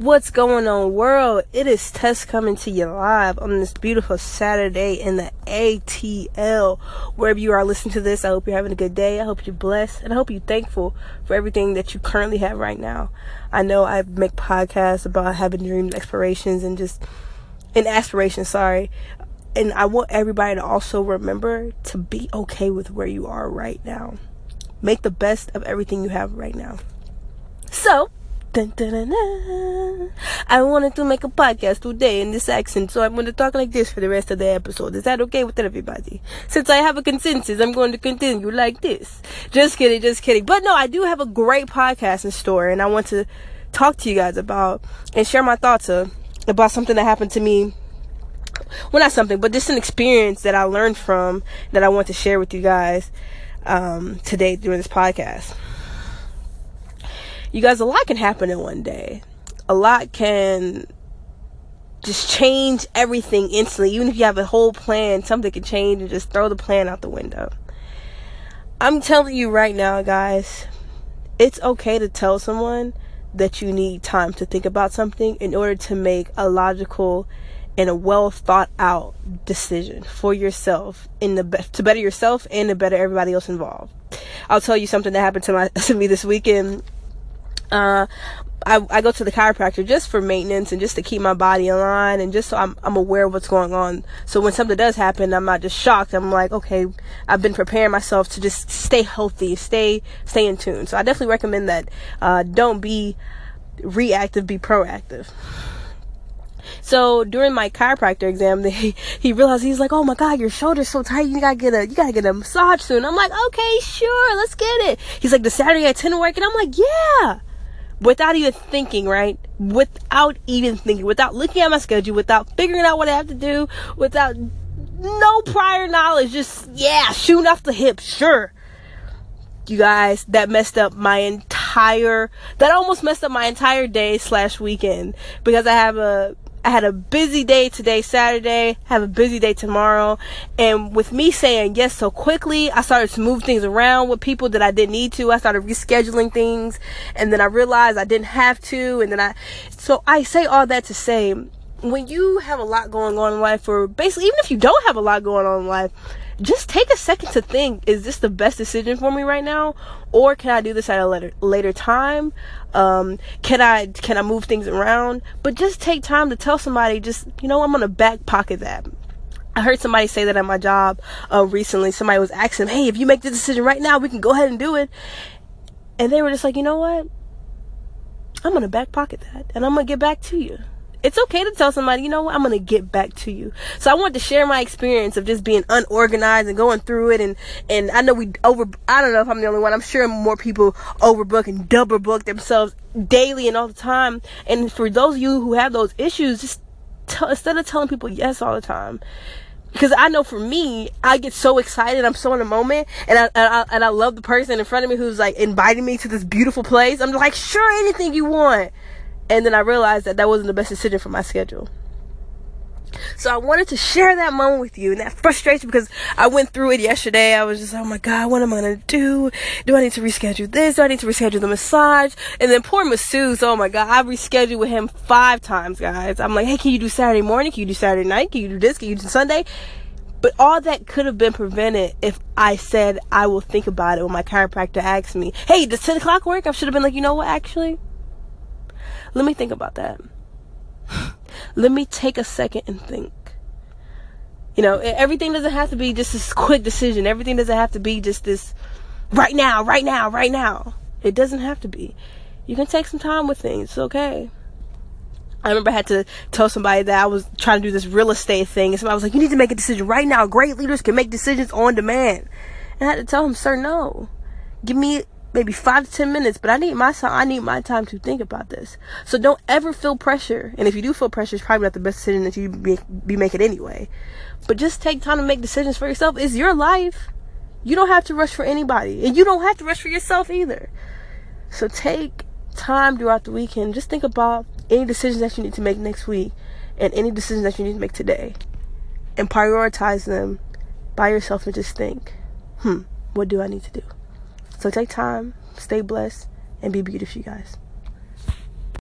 What's going on, world? It is Tess coming to you live on this beautiful Saturday in the ATL. Wherever you are listening to this, I hope you're having a good day. I hope you're blessed, and I hope you're thankful for everything that you currently have right now. I know I make podcasts about having dreams, aspirations, and just and aspirations. Sorry, and I want everybody to also remember to be okay with where you are right now. Make the best of everything you have right now. So Dun, dun, dun, I wanted to make a podcast today in this accent, so I'm going to talk like this for the rest of the episode. Is that okay with everybody? Since I have a consensus, I'm going to continue like this. Just kidding, just kidding. But no, I do have a great podcast in store, and I want to talk to you guys about and share my thoughts uh, about something that happened to me. Well, not something, but just an experience that I learned from that I want to share with you guys um, today during this podcast you guys, a lot can happen in one day. A lot can just change everything instantly. Even if you have a whole plan, something can change and just throw the plan out the window. I'm telling you right now, guys, it's okay to tell someone that you need time to think about something in order to make a logical and a well thought out decision for yourself in the be- to better yourself and to better everybody else involved. I'll tell you something that happened to my to me this weekend uh, I, I go to the chiropractor just for maintenance and just to keep my body in line and just so I'm, I'm aware of what's going on. So when something does happen, I'm not just shocked. I'm like, okay, I've been preparing myself to just stay healthy, stay, stay in tune. So I definitely recommend that. Uh, don't be reactive, be proactive. So during my chiropractor exam, they, he realized he's like, "Oh my God, your shoulder's so tight. You gotta get a you gotta get a massage soon." I'm like, "Okay, sure, let's get it." He's like, "The Saturday at ten work," and I'm like, "Yeah." Without even thinking, right? Without even thinking, without looking at my schedule, without figuring out what I have to do, without no prior knowledge, just, yeah, shooting off the hip, sure. You guys, that messed up my entire, that almost messed up my entire day slash weekend because I have a, I had a busy day today, Saturday, have a busy day tomorrow. And with me saying yes so quickly, I started to move things around with people that I didn't need to. I started rescheduling things and then I realized I didn't have to. And then I, so I say all that to say, when you have a lot going on in life, or basically, even if you don't have a lot going on in life, just take a second to think is this the best decision for me right now or can i do this at a later later time um, can i can i move things around but just take time to tell somebody just you know i'm gonna back pocket that I heard somebody say that at my job uh, recently. Somebody was asking, "Hey, if you make the decision right now, we can go ahead and do it." And they were just like, "You know what? I'm gonna back pocket that, and I'm gonna get back to you." It's okay to tell somebody, you know what, I'm gonna get back to you. So I want to share my experience of just being unorganized and going through it and, and I know we over, I don't know if I'm the only one, I'm sure more people overbook and double book themselves daily and all the time. And for those of you who have those issues, just tell, instead of telling people yes all the time, because I know for me, I get so excited. I'm so in the moment, and I, and I, and I love the person in front of me who's like inviting me to this beautiful place. I'm like, sure, anything you want. And then I realized that that wasn't the best decision for my schedule. So I wanted to share that moment with you and that frustration because I went through it yesterday. I was just, oh my God, what am I going to do? Do I need to reschedule this? Do I need to reschedule the massage? And then poor masseuse, oh my God, I rescheduled with him five times, guys. I'm like, hey, can you do Saturday morning? Can you do Saturday night? Can you do this? Can you do Sunday? But all that could have been prevented if I said I will think about it when my chiropractor asked me, hey, does 10 o'clock work? I should have been like, you know what, actually? Let me think about that. Let me take a second and think. You know, everything doesn't have to be just this quick decision. Everything doesn't have to be just this right now, right now, right now. It doesn't have to be. You can take some time with things. It's okay. I remember I had to tell somebody that I was trying to do this real estate thing, and somebody was like, "You need to make a decision right now. Great leaders can make decisions on demand." And I had to tell him, "Sir, no. Give me maybe five to ten minutes, but I need my time. I need my time to think about this. So don't ever feel pressure. And if you do feel pressure, it's probably not the best decision that you be, be making anyway. But just take time to make decisions for yourself. It's your life. You don't have to rush for anybody, and you don't have to rush for yourself either. So take time throughout the weekend. Just think about any decisions that you need to make next week, and any decisions that you need to make today, and prioritize them by yourself, and just think, hmm, what do I need to do? So take time, stay blessed, and be beautiful, you guys.